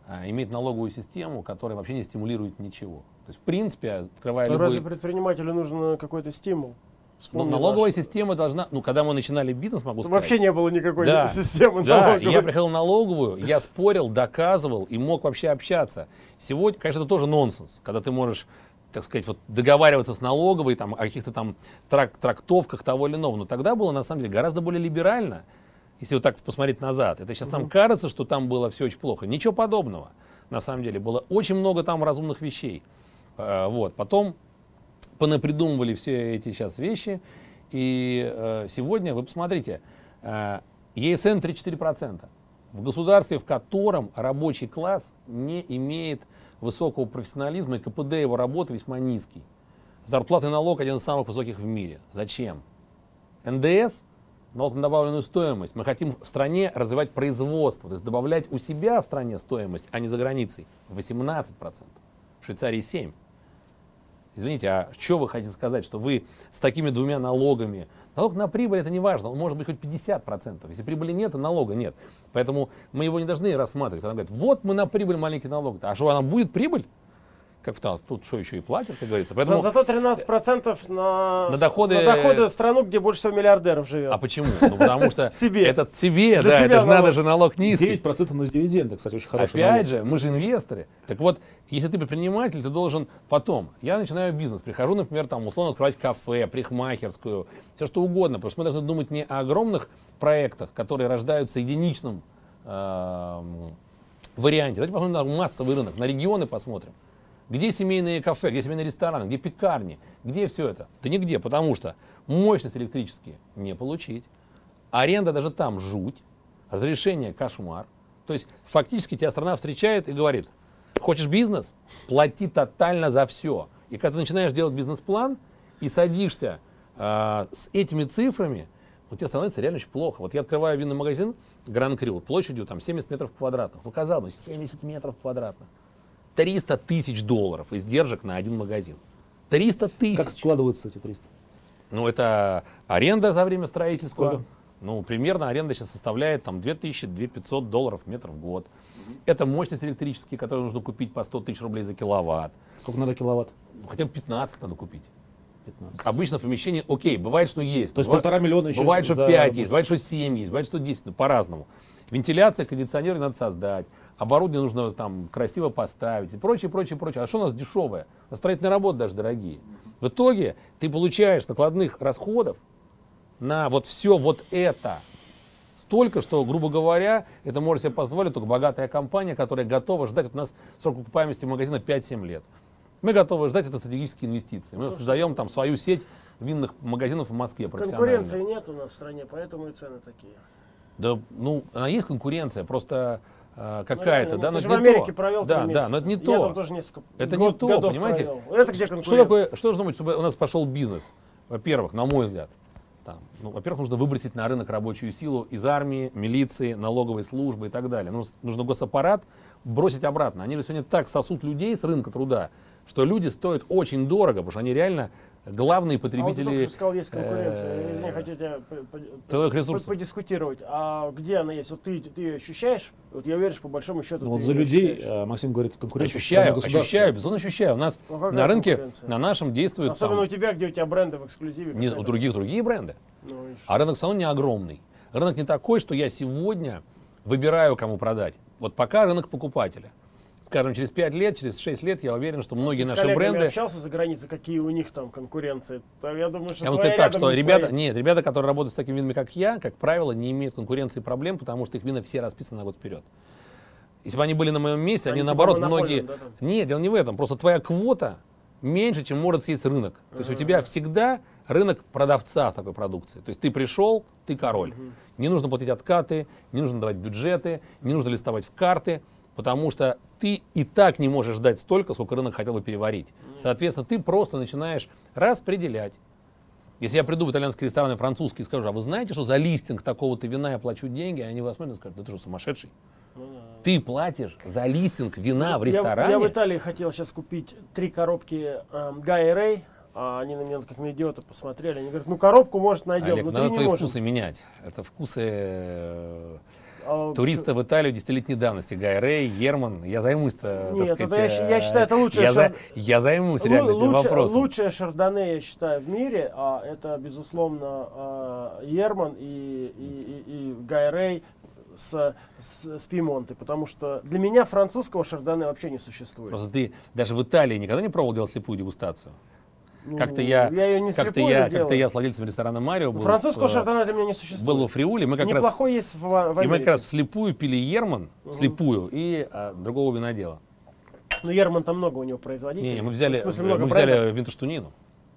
э, имеет налоговую систему, которая вообще не стимулирует ничего. То есть, в принципе, открывая Ну, любой... разве предпринимателю нужен какой-то стимул? Вспомни налоговая наш. система должна... Ну, когда мы начинали бизнес, могу сказать... Вообще не было никакой Да, системы Да, налоговой. я приходил в налоговую, я спорил, доказывал и мог вообще общаться. Сегодня, конечно, это тоже нонсенс, когда ты можешь, так сказать, вот договариваться с налоговой там, о каких-то там трак- трактовках того или иного. Но тогда было, на самом деле, гораздо более либерально, если вот так посмотреть назад. Это сейчас нам кажется, что там было все очень плохо. Ничего подобного. На самом деле было очень много там разумных вещей. Э, Вот. Потом понапридумывали все эти сейчас вещи. И э, сегодня, вы посмотрите, э, ЕСН 3-4%. В государстве, в котором рабочий класс не имеет высокого профессионализма, и КПД его работы весьма низкий. Зарплатный налог один из самых высоких в мире. Зачем? НДС, налог на добавленную стоимость. Мы хотим в стране развивать производство, то есть добавлять у себя в стране стоимость, а не за границей. 18%. В Швейцарии 7%. Извините, а что вы хотите сказать, что вы с такими двумя налогами, налог на прибыль это не важно, он может быть хоть 50%, если прибыли нет, то налога нет. Поэтому мы его не должны рассматривать, когда говорят, вот мы на прибыль маленький налог, а что, она будет прибыль? В- тут что еще и платят, как говорится. За- Поэтому, Зато 13% на, На доходы- на доходы страну, где больше всего миллиардеров живет. а почему? Ну потому что Себе. это себе, Для да, это же надо же налог низкий. 9% на дивиденды, кстати, очень хороший Опять налог. же, мы же инвесторы. Так вот, если ты предприниматель, ты должен потом. Я начинаю бизнес, прихожу, например, там условно открывать кафе, парикмахерскую, все что угодно, потому что мы должны думать не о огромных проектах, которые рождаются единичным эм, варианте. Давайте посмотрим на массовый рынок, на регионы посмотрим. Где семейные кафе, где семейные рестораны, где пекарни, где все это? Да нигде, потому что мощность электрические не получить. Аренда даже там жуть, разрешение кошмар. То есть фактически тебя страна встречает и говорит, Хочешь бизнес? Плати тотально за все. И когда ты начинаешь делать бизнес-план и садишься а, с этими цифрами, у тебя становится реально очень плохо. Вот я открываю винный магазин Гран Крю площадью там 70 метров квадратных. Ну, казалось, 70 метров квадратных. 300 тысяч долларов издержек на один магазин. 300 Как тысяч. складываются эти 300? Ну, это аренда за время строительства. Сколько? Ну, примерно аренда сейчас составляет там 2000-2500 долларов метр в год. Это мощность электрические, которые нужно купить по 100 тысяч рублей за киловатт. Сколько надо киловатт? Ну, Хотя бы 15 надо купить. 15. Обычно в помещении, окей, бывает, что есть. То есть Бывает- полтора миллиона еще Бывает, что за 5 работу. есть, бывает, что 7 есть, бывает, что 10, ну, по-разному. Вентиляция, кондиционеры надо создать, оборудование нужно там красиво поставить и прочее, прочее, прочее. А что у нас дешевое? Нас строительные работы даже дорогие. В итоге ты получаешь накладных расходов на вот все вот это столько, что, грубо говоря, это может себе позволить только богатая компания, которая готова ждать. Вот у нас срок окупаемости магазина 5-7 лет. Мы готовы ждать это стратегические инвестиции. Мы создаем там свою сеть винных магазинов в Москве. Конкуренции нет у нас в стране, поэтому и цены такие. Да, ну, она есть конкуренция, просто э, Ну, какая-то, да, но же это в не Америке то. провел да, да, но это не Я то. там тоже несколько Это год- не то, годов понимаете? провел. Это где что, такое, что должно быть, чтобы у нас пошел бизнес? Во-первых, на мой взгляд, там, ну, во-первых, нужно выбросить на рынок рабочую силу из армии, милиции, налоговой службы и так далее. Нужно, нужно госаппарат бросить обратно. Они же сегодня так сосут людей с рынка труда, что люди стоят очень дорого, потому что они реально главные А вот потребители. что сказал, есть конкуренция. э, Извини, хочу тебя по- по- целых ресурсов. подискутировать. А где она есть? Вот ты, ты ее ощущаешь? Вот я что по большому счету Ну, вот за людей, ощущаешь. э, Максим говорит, конкуренция Ощущаю, ощущаю, безусловно ощущаю. У нас Ну, на рынке, конкуренция? на нашем действует Особенно там, у тебя, где у тебя бренды в эксклюзиве. нет, у других другие бренды. Ну? А рынок все равно не огромный. Рынок не такой, что я сегодня выбираю, кому продать. Вот пока рынок покупателя. Скажем, через 5 лет, через 6 лет я уверен, что многие Ты наши бренды... общался за границей, какие у них там конкуренции? Там, я думаю, что Я твоя сказать так, что не ребята, стоит. нет, ребята, которые работают с такими винами, как я, как правило, не имеют конкуренции проблем, потому что их вина все расписаны на год вперед. Если бы они были на моем месте, они, Они наоборот многие... да, там? Нет, дело не в этом. Просто твоя квота меньше, чем может съесть рынок. То есть у тебя всегда рынок продавца такой продукции. То есть ты пришел, ты король. Не нужно платить откаты, не нужно давать бюджеты, не нужно листовать в карты, потому что ты и так не можешь ждать столько, сколько рынок хотел бы переварить. Соответственно, ты просто начинаешь распределять. Если я приду в итальянский ресторан и французский и скажу, а вы знаете, что за листинг такого-то вина я плачу деньги, они вас смотрят и скажут, да ты что, сумасшедший? Ты платишь за листинг вина в Я- ресторане? Я, в Италии хотел сейчас купить три коробки эм, Гай Рэй, а они на меня как на идиота посмотрели. Они говорят, ну коробку, может, найдем, Олег, но надо твои можем. вкусы менять. Это вкусы э, туриста в Италию десятилетней давности. Гай Рэй, Ерман. Я займусь-то, Нет, так сказать... это я я э, считаю, это лучшее Я, шар- я займусь реально этим лучше- вопросом. Лучшее шардоне, я считаю, в мире, а это, безусловно, а, Ерман и, и, и- и Гай Рэй с, с, с Пьемонты, потому что для меня французского шардоне вообще не существует. Просто ты даже в Италии никогда не пробовал делать слепую дегустацию? Ну, Как-то я, я не как-то слепую я, как-то я с владельцем ресторана Марио был, Французского в, э, шардоне для меня не существует. был во Фриуле, мы как раз Неплохой есть в, в И мы как раз вслепую пили Ерман, вслепую, и а, другого винодела. Ну, Ерман там много у него производителей. Не, не, мы взяли, В смысле, много мы взяли Винтерштунину.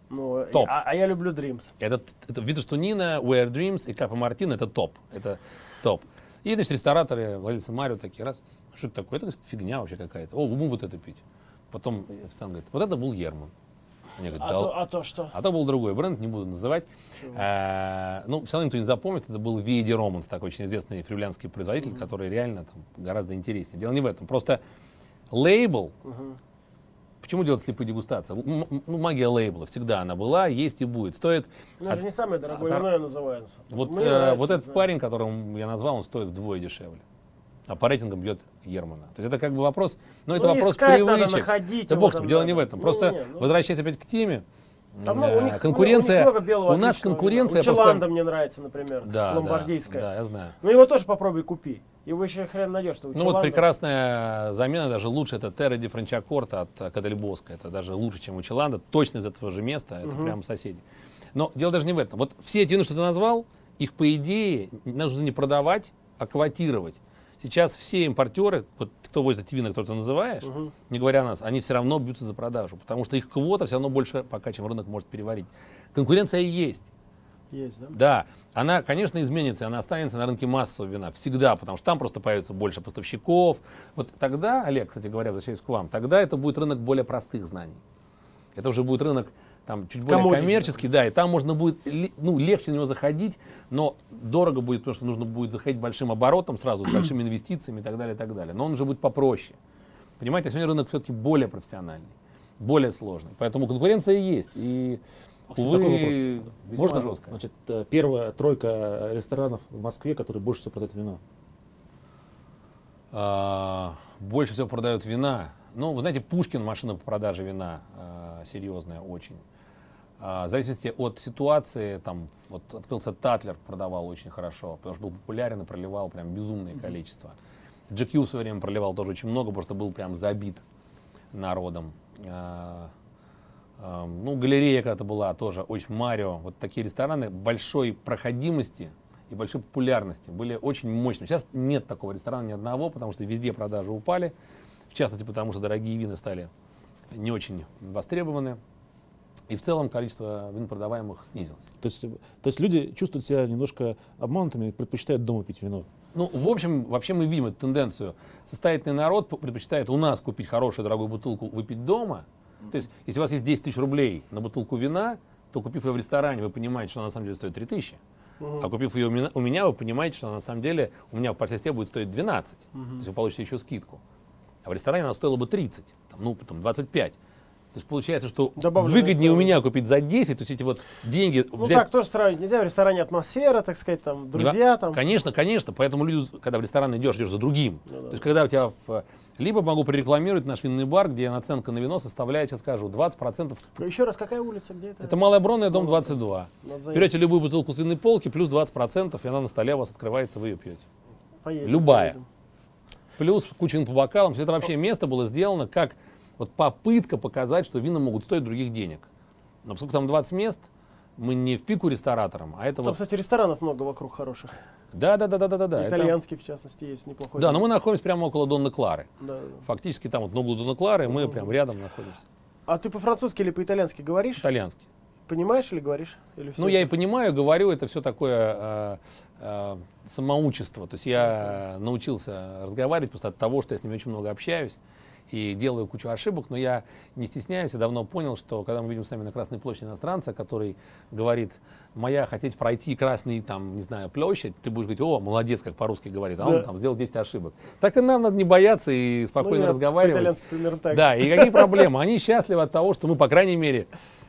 Ну, топ. А, а я люблю Dreams. Это, это Винтерштунина, Wear Dreams и Капа Мартин, это топ. Это топ. И, значит, рестораторы, владельцы Марио такие, раз, «А что это такое? Это фигня вообще какая-то. О, мы вот это пить. Потом официант говорит, вот это был Ерман. Они говорят, А, «Да то, а то что? А то был другой бренд, не буду называть. А, ну, все равно никто не запомнит. Это был Виеди Романс, такой очень известный фривлянский производитель, который реально там гораздо интереснее. Дело не в этом. Просто лейбл. Почему делать слепые дегустации? Ну, магия лейбла всегда она была, есть и будет. Стоит. Ну, это от- же не самое дорогое от- вино называется. вот, э, нравится, вот этот знаю. парень, которого я назвал, он стоит вдвое дешевле. А по рейтингам бьет Ермана. То есть это как бы вопрос, ну это Ну, вопрос привычек. находить да бог там дело не в этом. Просто Не-не-не, ну. возвращаясь опять к теме, Там много- у э, них- конкуренция, у них белого у нас конкуренция. У просто... Челанда мне нравится, например, Да, ломбардийская. Да, да, я знаю. Ну его тоже попробуй купи. Его еще хрен найдешь, что у Ну вот Челанда- прекрасная замена, даже лучше, это Терра Ди Франчакорта от Кадальбоска. Это даже лучше, чем у Челанда, точно из этого же места, это прямо соседи. Но дело даже не в этом. Вот все эти вина, что ты назвал, их по идее нужно не продавать, а квотировать. Сейчас все импортеры, вот кто возит эти вина, которые ты называешь, не говоря о нас, они все равно бьются за продажу, потому что их квота все равно больше пока, чем рынок может переварить. Конкуренция есть. Есть, да? Да, она, конечно, изменится, она останется на рынке массового вина всегда, потому что там просто появится больше поставщиков. Вот тогда, Олег, кстати говоря, возвращаясь к вам, тогда это будет рынок более простых знаний. Это уже будет рынок там чуть более Commodity. коммерческий, да, и там можно будет ну, легче на него заходить, но дорого будет, потому что нужно будет заходить большим оборотом сразу, с большими инвестициями и так далее, и так далее. Но он уже будет попроще. Понимаете, а сегодня рынок все-таки более профессиональный, более сложный. Поэтому конкуренция есть. И, Максим, увы, такой вопрос. Можно, жестко. значит, э, первая тройка ресторанов в Москве, которые больше всего продают вино. А, больше всего продают вина. Ну, вы знаете, Пушкин машина по продаже вина а, серьезная очень. А, в зависимости от ситуации, там вот открылся Татлер, продавал очень хорошо, потому что был популярен и проливал прям безумное количество. GQ в свое время проливал тоже очень много, просто был прям забит народом. А, а, ну, галерея когда-то была тоже, очень Марио. Вот такие рестораны большой проходимости и большой популярности были очень мощными. Сейчас нет такого ресторана ни одного, потому что везде продажи упали. В частности, потому что дорогие вина стали не очень востребованы. И в целом количество вин продаваемых снизилось. То есть, то есть люди чувствуют себя немножко обманутыми и предпочитают дома пить вино. Ну, в общем, вообще мы видим эту тенденцию. Состоятельный народ предпочитает у нас купить хорошую дорогую бутылку, выпить дома. То есть, если у вас есть 10 тысяч рублей на бутылку вина, то купив ее в ресторане, вы понимаете, что она на самом деле стоит 3 тысячи. А купив ее у меня, вы понимаете, что она на самом деле у меня в партсесте будет стоить 12. То есть вы получите еще скидку. А в ресторане она стоила бы 30, там, ну, потом 25. То есть получается, что Добавленная выгоднее у стоимость. меня купить за 10, то есть эти вот деньги Ну взять так тоже сравнить нельзя. В ресторане атмосфера, так сказать, там, друзья, там. Конечно, конечно. Поэтому люди, когда в ресторан идешь, идешь за другим. То есть, когда у тебя в... Либо могу прорекламировать наш винный бар, где наценка на вино составляет, сейчас скажу, 20%. Еще раз, какая улица, где это? Это Малая Бронная, дом 22. Надо заехать. Берете любую бутылку с винной полки, плюс 20%, и она на столе у вас открывается, вы ее пьете. Поедем, любая. поедем. Плюс куча по бокалам. Все это вообще место было сделано как вот попытка показать, что вина могут стоить других денег. Но поскольку там 20 мест, мы не в пику рестораторам, а это Там, вот... кстати, ресторанов много вокруг хороших. Да, да, да, да, да, да, да. Это- Итальянский, в частности, есть неплохой. Да, но мы находимся прямо около Донны Клары. Да, да. Фактически там вот на углу Донны Клары, мы Мгм. прям рядом находимся. А ты по-французски или по-итальянски говоришь? Итальянский. Понимаешь или говоришь? Или Ну, я и это? понимаю, говорю, это все такое э, э, самоучество. То есть я научился разговаривать просто от того, что я с ними очень много общаюсь и делаю кучу ошибок, но я не стесняюсь, я давно понял, что когда мы видим с вами на Красной площади иностранца, который говорит, моя хотеть пройти красный, там, не знаю, площадь, ты будешь говорить, о, молодец, как по-русски говорит, а он Да. там сделал 10 ошибок. Так и нам надо не бояться и Ну, спокойно я разговаривать. Примерно так. Да, и какие проблемы? Они счастливы от того, что мы, по крайней мере,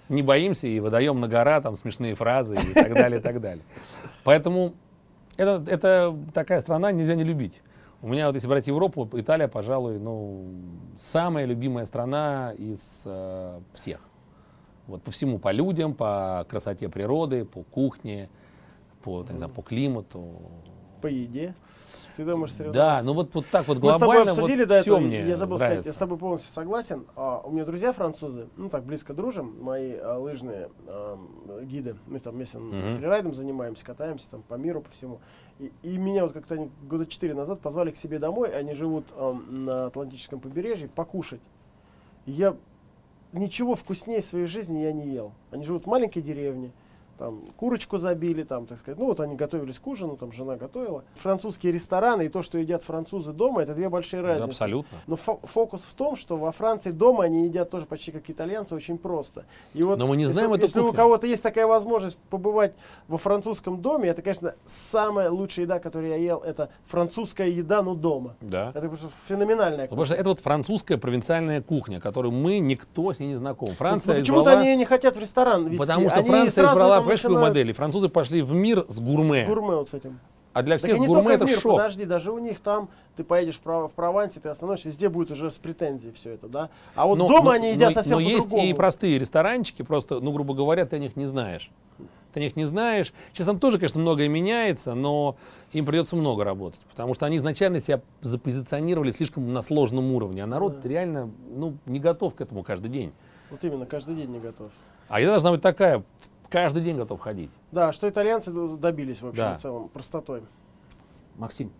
не боимся и выдаем на гора там смешные фразы и так далее, и так далее. Поэтому это, это такая страна, нельзя не любить. У меня вот если брать Европу, Италия, пожалуй, ну, самая любимая страна из э, всех. Вот по всему, по людям, по красоте природы, по кухне, по, не знаю, по климату. По еде. Всегда можешь Да, соревноваться. ну вот, вот так вот Мы с тобой глобально обсудили вот до все мне я забыл сказать, нравится. я с тобой полностью согласен. А, у меня друзья французы, ну так близко дружим, мои а, лыжные ам, гиды, мы там вместе Мгм. фрирайдом занимаемся, катаемся там по миру, по всему. И, и меня вот как-то они года четыре назад позвали к себе домой, они живут ам, на Атлантическом побережье, покушать. И я ничего вкуснее своей жизни я не ел. Они живут в маленькой деревне, там курочку забили, там, так сказать. Ну вот они готовились к ужину, там жена готовила. Французские рестораны и то, что едят французы дома, это две большие Да, разницы. абсолютно. Но фо- фокус в том, что во Франции дома они едят тоже почти как итальянцы, очень просто. И вот Но мы не если, знаем эту если у кухню. кого-то есть такая возможность побывать во французском доме, это, конечно, самая лучшая еда, которую я ел, это французская еда, но дома. Да. Это просто феноменальная Ну, Потому что это вот французская провинциальная кухня, которую мы, никто с ней не знаком. Франция Ну, почему-то избрала- они не хотят в ресторан вести. Потому что Они Франция избрала, там понимаешь, какую модель? Французы пошли в мир с гурме. с гурме вот с этим. А для Так всех не гурме это в мир, шок. подожди, даже у них там, ты поедешь в, в Провансе, ты остановишься, везде будет уже с претензией все это, да? А вот Но- дома но- они едят но- совсем Но есть по-другому. и простые ресторанчики, просто, ну, грубо говоря, ты о них не знаешь. Ты о них не знаешь. Сейчас там тоже, конечно, многое меняется, но им придется много работать, потому что они изначально себя запозиционировали слишком на сложном уровне, а народ Да. реально ну, не готов к этому каждый день. Вот именно, каждый день не готов. А еда должна быть такая, каждый день готов ходить. Да, что итальянцы добились в общем Да. и целом простотой. Максим,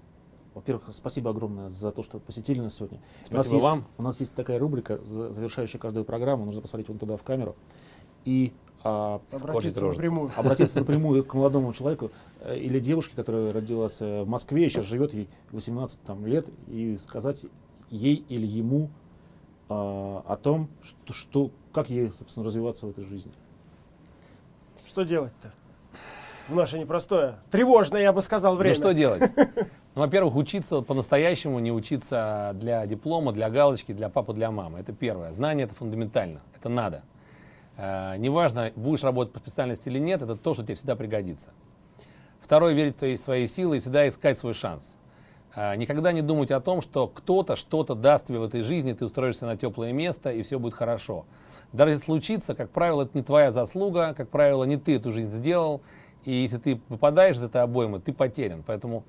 во-первых, спасибо огромное за то, что посетили нас сегодня. у, Спасибо нас есть, вам. у нас есть такая рубрика, за- завершающая каждую программу, нужно посмотреть вон туда в камеру. И а, Обратиться напрямую. обратиться напрямую к молодому человеку э, или девушке, которая родилась э, в Москве сейчас живет ей 18 там, лет, и сказать ей или ему а, о том, что, что, как ей, собственно, развиваться в этой жизни. Что делать-то? В наше непростое, тревожное, я бы сказал, время. Ну что делать? Ну, во-первых, учиться по-настоящему, не учиться для диплома, для галочки, для папы, для мамы. Это первое. Знание это фундаментально, это надо. Э, неважно, будешь работать по специальности или нет, это то, что тебе всегда пригодится. Второе, верить в твои, свои силы и всегда искать свой шанс. Э, никогда не думать о том, что кто-то что-то даст тебе в этой жизни, ты устроишься на теплое место и все будет хорошо. Даже если случится, как правило, это не твоя заслуга, как правило, не ты эту жизнь сделал, и если ты выпадаешь из этой обоймы, ты потерян. Поэтому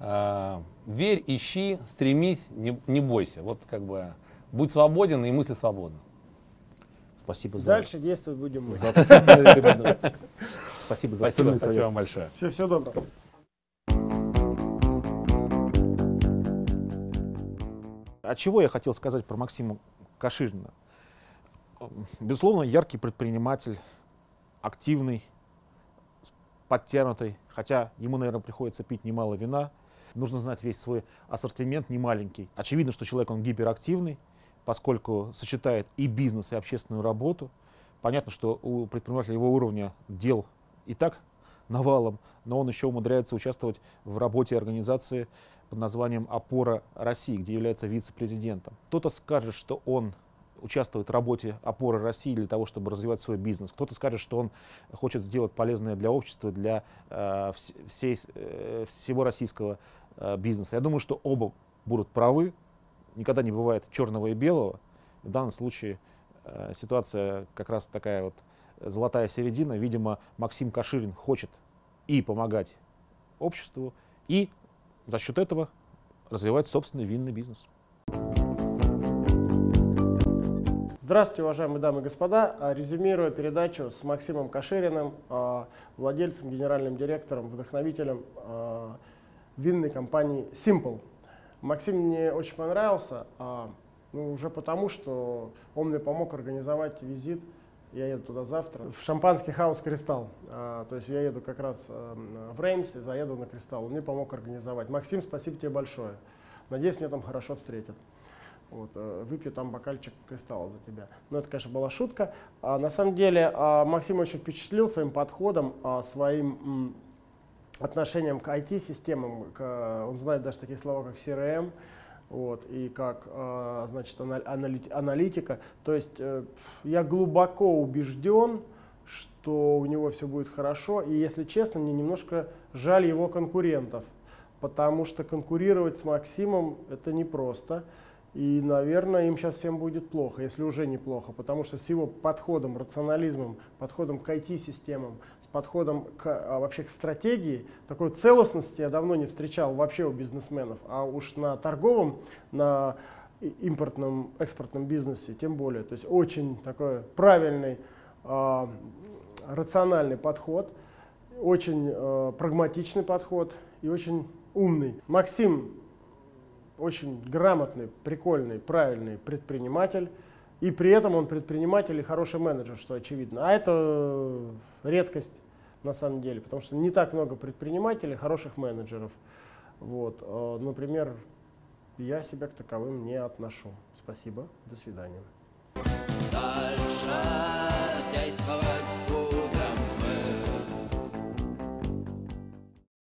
э, верь, ищи, стремись, не, не бойся. Вот как бы будь свободен и мысли свободно. Спасибо за, Дальше действовать будем мы. за. Спасибо за Спасибо, ценный спасибо совет. вам большое. Все, все доброго. А чего я хотел сказать про Максима Каширина? Безусловно, яркий предприниматель, активный, подтянутый, хотя ему, наверное, приходится пить немало вина. Нужно знать весь свой ассортимент, не маленький. Очевидно, что человек, он гиперактивный, поскольку сочетает и бизнес, и общественную работу. Понятно, что у предпринимателя его уровня дел и так навалом, но он еще умудряется участвовать в работе организации под названием «Опора России», где является вице-президентом. Кто-то скажет, что он участвует в работе опоры России для того, чтобы развивать свой бизнес. Кто-то скажет, что он хочет сделать полезное для общества, для э, вс- всей, э, всего российского э, бизнеса. Я думаю, что оба будут правы. Никогда не бывает черного и белого. В данном случае ситуация как раз такая вот золотая середина. Видимо, Максим Каширин хочет и помогать обществу, и за счет этого развивать собственный винный бизнес. Здравствуйте, уважаемые дамы и господа. А, Резюмируя передачу с Максимом Кашириным, а, владельцем, генеральным директором, вдохновителем а, винной компании Simple. Максим мне очень понравился, ну, уже потому, что он мне помог организовать визит. Я еду туда завтра. В шампанский house «Cristal». А, то есть я еду как раз эм, в Реймсе, заеду на «Cristal». Он мне помог организовать. Максим, спасибо тебе большое. Надеюсь, меня там хорошо встретят. Вот, э, выпью там бокальчик кристалла за тебя. Ну, это, конечно, была шутка. А, на самом деле, а, Максим очень впечатлил своим подходом, а, своим отношением к IT-системам. К, он знает даже такие слова, как CRM, вот, и как, а, значит, ана- аналит- аналитика. То есть э, я глубоко убежден, что у него все будет хорошо. И, если честно, мне немножко жаль его конкурентов, потому что конкурировать с Максимом это непросто. И, наверное, им сейчас всем будет плохо, если уже неплохо, потому что с его подходом, рационализмом, подходом к IT-системам, с подходом к, а, вообще к стратегии, такой целостности я давно не встречал вообще у бизнесменов, а уж на торговом, на импортном, экспортном бизнесе тем более. То есть очень такой правильный, а, рациональный подход, очень э, прагматичный подход и очень умный. Максим очень грамотный, прикольный, правильный предприниматель. И при этом он предприниматель и хороший менеджер, что очевидно. А это редкость на самом деле, потому что не так много предпринимателей, хороших менеджеров. Вот. Э, например, я себя к таковым не отношу. Спасибо, до свидания.